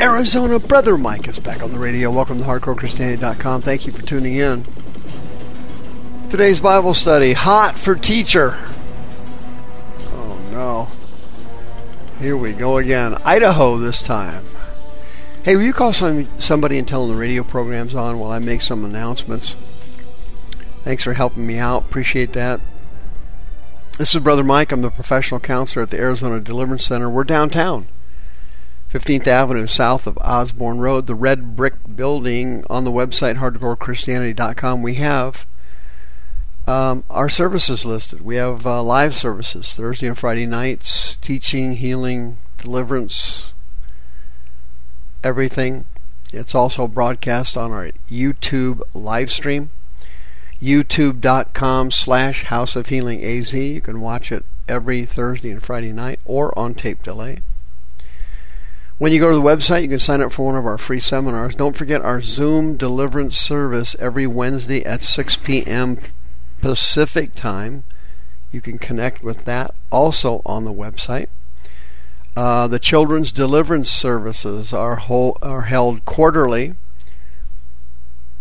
Arizona. Brother Mike is back on the radio. Welcome to HardcoreChristianity.com. Thank you for tuning in. Today's Bible study, Hot for Teacher. Oh no. Here we go again. Idaho this time. Hey, will you call some, somebody and tell them the radio program's on while I make some announcements? Thanks for helping me out. Appreciate that. This is Brother Mike. I'm the professional counselor at the Arizona Deliverance Center. We're downtown. 15th Avenue, south of Osborn Road, the red brick building. On the website, hardcorechristianity.com, we have um, our services listed. We have uh, live services Thursday and Friday nights, teaching, healing, deliverance, everything. It's also broadcast on our YouTube live stream, youtube.com slash House of Healing AZ. You can watch it every Thursday and Friday night or on tape delay. When you go to the website, you can sign up for one of our free seminars. Don't forget our Zoom deliverance service every Wednesday at 6 p.m. Pacific time. You can connect with that also on the website. Uh, the children's deliverance services are, whole, are held quarterly.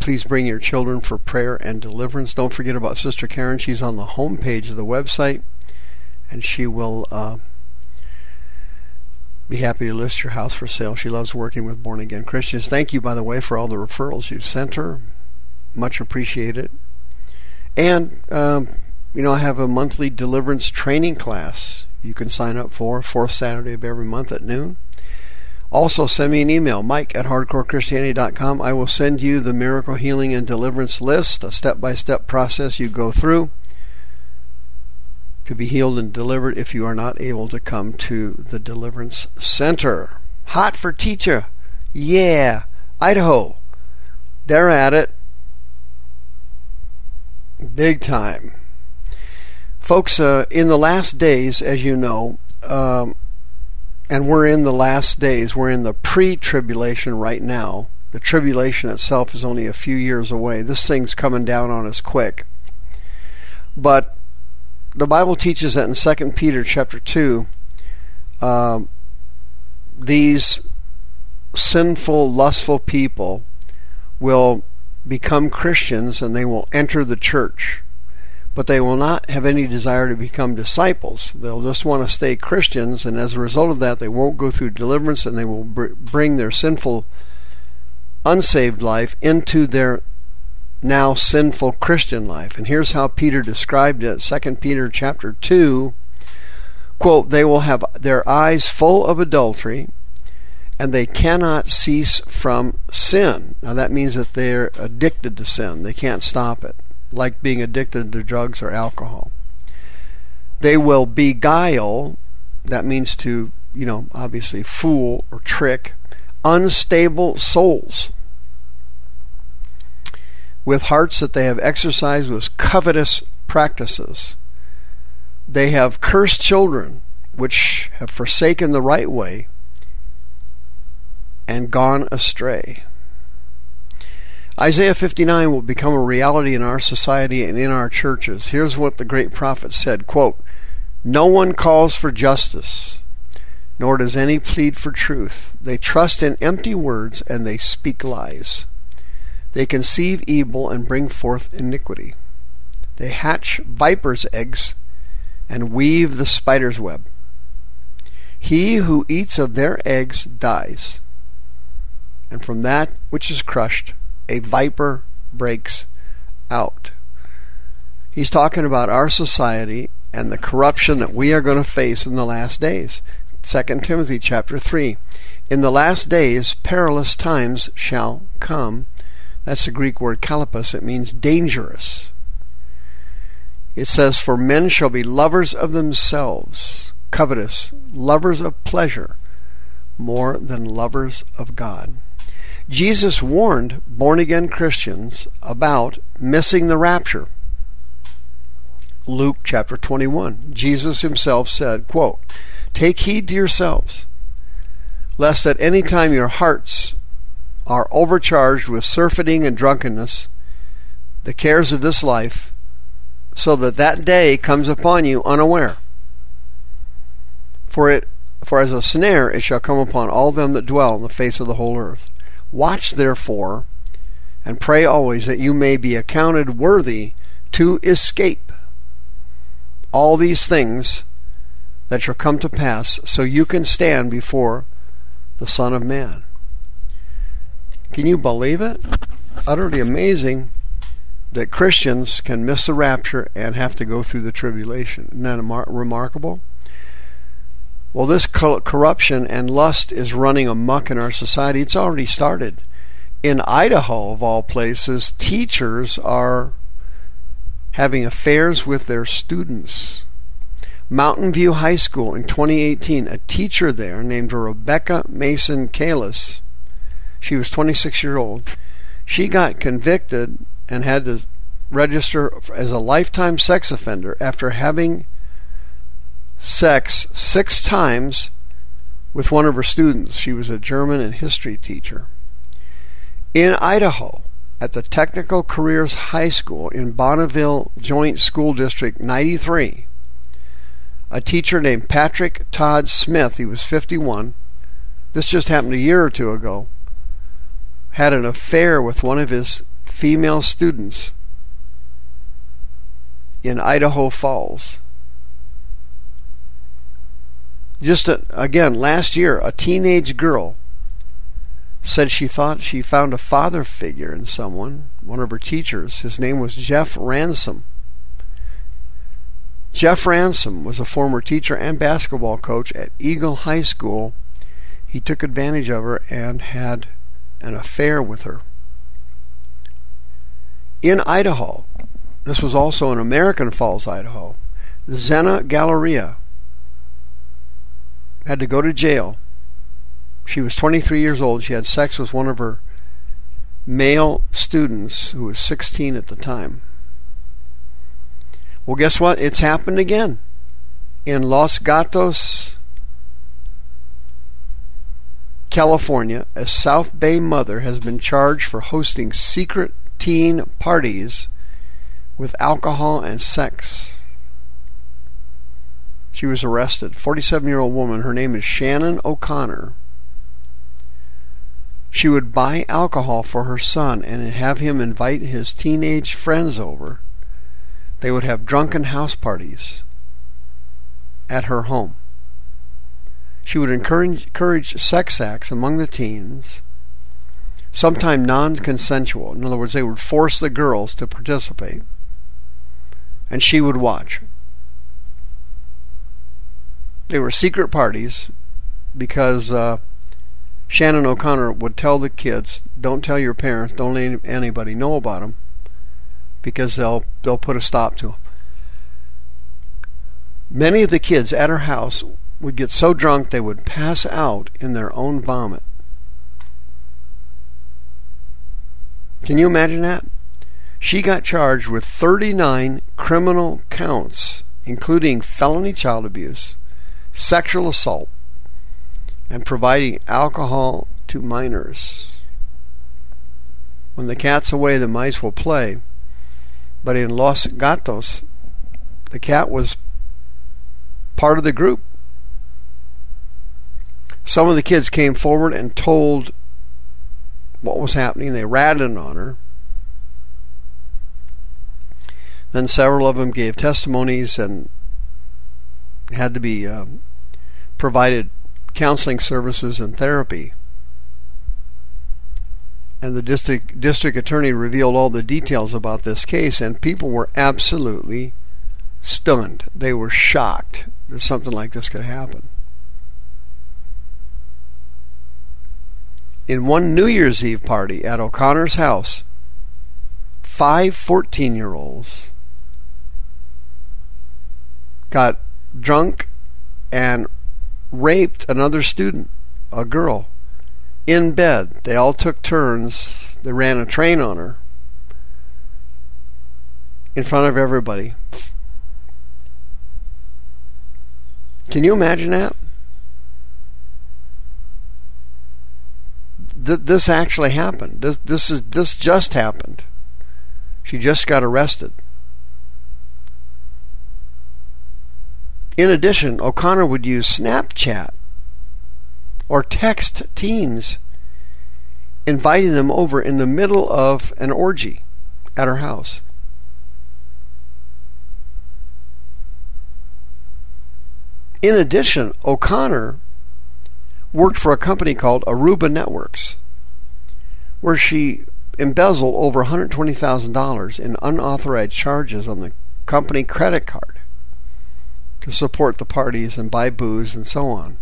Please bring your children for prayer and deliverance. Don't forget about Sister Karen. She's on the home page of the website, and she will uh, be happy to list your house for sale. She loves working with born again Christians. Thank you, by the way, for all the referrals you sent her. Much appreciated. And, um, you know, I have a monthly deliverance training class you can sign up for, fourth Saturday of every month at noon. Also, send me an email, mike at hardcorechristianity.com. I will send you the miracle healing and deliverance list, a step by step process you go through to be healed and delivered if you are not able to come to the Deliverance Center. Hot for teacher. Yeah. Idaho. They're at it. Big time. Folks, uh, in the last days, as you know, um, and we're in the last days, we're in the pre tribulation right now. The tribulation itself is only a few years away. This thing's coming down on us quick. But the Bible teaches that in Second Peter chapter two, uh, these sinful, lustful people will become Christians and they will enter the church, but they will not have any desire to become disciples. They'll just want to stay Christians, and as a result of that, they won't go through deliverance and they will br- bring their sinful, unsaved life into their now sinful Christian life. And here's how Peter described it, 2 Peter chapter 2, quote, they will have their eyes full of adultery and they cannot cease from sin. Now that means that they're addicted to sin. They can't stop it, like being addicted to drugs or alcohol. They will beguile, that means to, you know, obviously fool or trick unstable souls with hearts that they have exercised with covetous practices. They have cursed children, which have forsaken the right way and gone astray. Isaiah 59 will become a reality in our society and in our churches. Here's what the great prophet said quote, No one calls for justice, nor does any plead for truth. They trust in empty words and they speak lies. They conceive evil and bring forth iniquity. They hatch viper's eggs and weave the spider's web. He who eats of their eggs dies, and from that which is crushed, a viper breaks out. He's talking about our society and the corruption that we are going to face in the last days. 2 Timothy chapter 3. In the last days perilous times shall come that's the Greek word chalepos. It means dangerous. It says, For men shall be lovers of themselves, covetous, lovers of pleasure, more than lovers of God. Jesus warned born again Christians about missing the rapture. Luke chapter 21. Jesus himself said, quote, Take heed to yourselves, lest at any time your hearts are overcharged with surfeiting and drunkenness, the cares of this life, so that that day comes upon you unaware. For it for as a snare it shall come upon all them that dwell on the face of the whole earth. Watch therefore, and pray always that you may be accounted worthy to escape all these things that shall come to pass, so you can stand before the Son of Man. Can you believe it? Utterly amazing that Christians can miss the rapture and have to go through the tribulation. Isn't that remarkable? Well, this corruption and lust is running amuck in our society. It's already started. In Idaho, of all places, teachers are having affairs with their students. Mountain View High School in 2018, a teacher there named Rebecca Mason Kalis, she was 26 years old, she got convicted and had to register as a lifetime sex offender after having sex six times with one of her students. She was a German and history teacher. In Idaho, at the Technical Careers High School in Bonneville Joint School District 93, a teacher named Patrick Todd Smith, he was 51, this just happened a year or two ago, had an affair with one of his female students in Idaho Falls. Just a, again, last year, a teenage girl said she thought she found a father figure in someone, one of her teachers. His name was Jeff Ransom. Jeff Ransom was a former teacher and basketball coach at Eagle High School. He took advantage of her and had an affair with her. In Idaho, this was also in American Falls, Idaho, Zena Galleria had to go to jail. She was 23 years old. She had sex with one of her male students who was 16 at the time. Well, guess what? It's happened again. In Los Gatos, California, a South Bay mother has been charged for hosting secret teen parties with alcohol and sex. She was arrested. 47 year old woman. Her name is Shannon O'Connor. She would buy alcohol for her son and have him invite his teenage friends over. They would have drunken house parties at her home. She would encourage, encourage sex acts among the teens, sometimes non consensual. In other words, they would force the girls to participate, and she would watch. They were secret parties because uh, Shannon O'Connor would tell the kids, "Don't tell your parents. Don't let anybody know about them, because they'll they'll put a stop to them." Many of the kids at her house would get so drunk they would pass out in their own vomit. Can you imagine that? She got charged with 39 criminal counts, including felony child abuse, sexual assault, and providing alcohol to minors. When the cat's away, the mice will play. But in Los Gatos, the cat was part of the group. Some of the kids came forward and told what was happening. They ratted on her. Then several of them gave testimonies and had to be um, provided counseling services and therapy. And the district district attorney revealed all the details about this case, and people were absolutely stunned. They were shocked that something like this could happen. In one New Year's Eve party at O'Connor's house, five 14 year olds got drunk and raped another student, a girl, in bed. They all took turns. They ran a train on her in front of everybody. Can you imagine that? Th- this actually happened. This, this is this just happened. She just got arrested. In addition, O'Connor would use Snapchat or text teens, inviting them over in the middle of an orgy at her house. In addition, O'Connor worked for a company called Aruba Networks, where she embezzled over $120,000 in unauthorized charges on the company credit card to support the parties and buy booze and so on.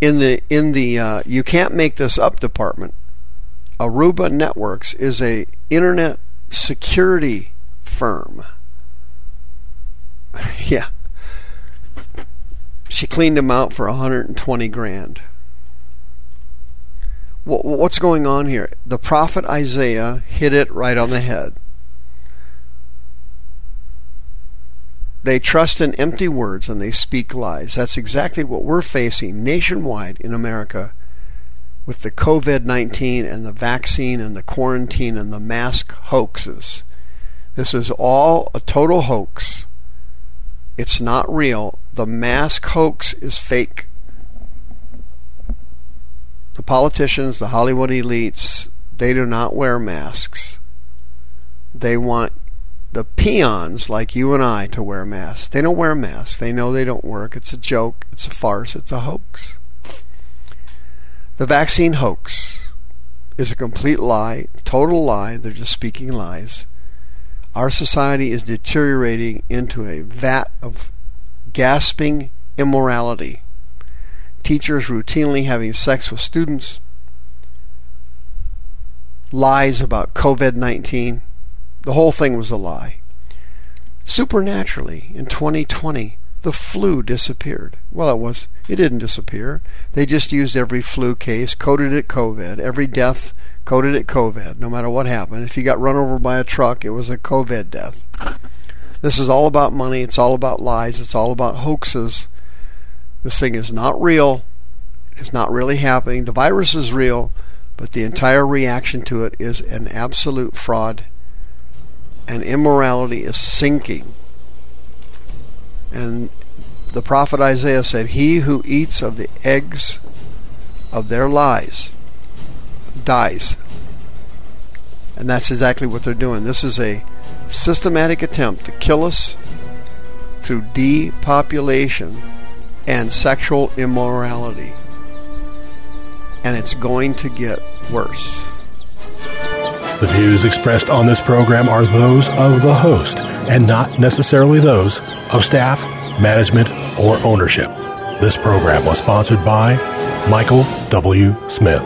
In the in the uh, you can't make this up department, Aruba Networks is a internet security firm. yeah. She cleaned him out for 120 grand. What's going on here? The prophet Isaiah hit it right on the head. They trust in empty words and they speak lies. That's exactly what we're facing nationwide in America with the COVID 19 and the vaccine and the quarantine and the mask hoaxes. This is all a total hoax. It's not real. The mask hoax is fake. The politicians, the Hollywood elites, they do not wear masks. They want the peons like you and I to wear masks. They don't wear masks. They know they don't work. It's a joke. It's a farce. It's a hoax. The vaccine hoax is a complete lie, total lie. They're just speaking lies. Our society is deteriorating into a vat of gasping immorality. Teachers routinely having sex with students, lies about COVID 19. The whole thing was a lie. Supernaturally, in 2020, the flu disappeared. Well, it was. It didn't disappear. They just used every flu case, coded it COVID. Every death coded it COVID, no matter what happened. If you got run over by a truck, it was a COVID death. This is all about money. It's all about lies. It's all about hoaxes. This thing is not real. It's not really happening. The virus is real, but the entire reaction to it is an absolute fraud. And immorality is sinking. And the prophet Isaiah said, He who eats of the eggs of their lies dies. And that's exactly what they're doing. This is a systematic attempt to kill us through depopulation and sexual immorality. And it's going to get worse. The views expressed on this program are those of the host and not necessarily those of staff, management, or ownership. This program was sponsored by Michael W. Smith.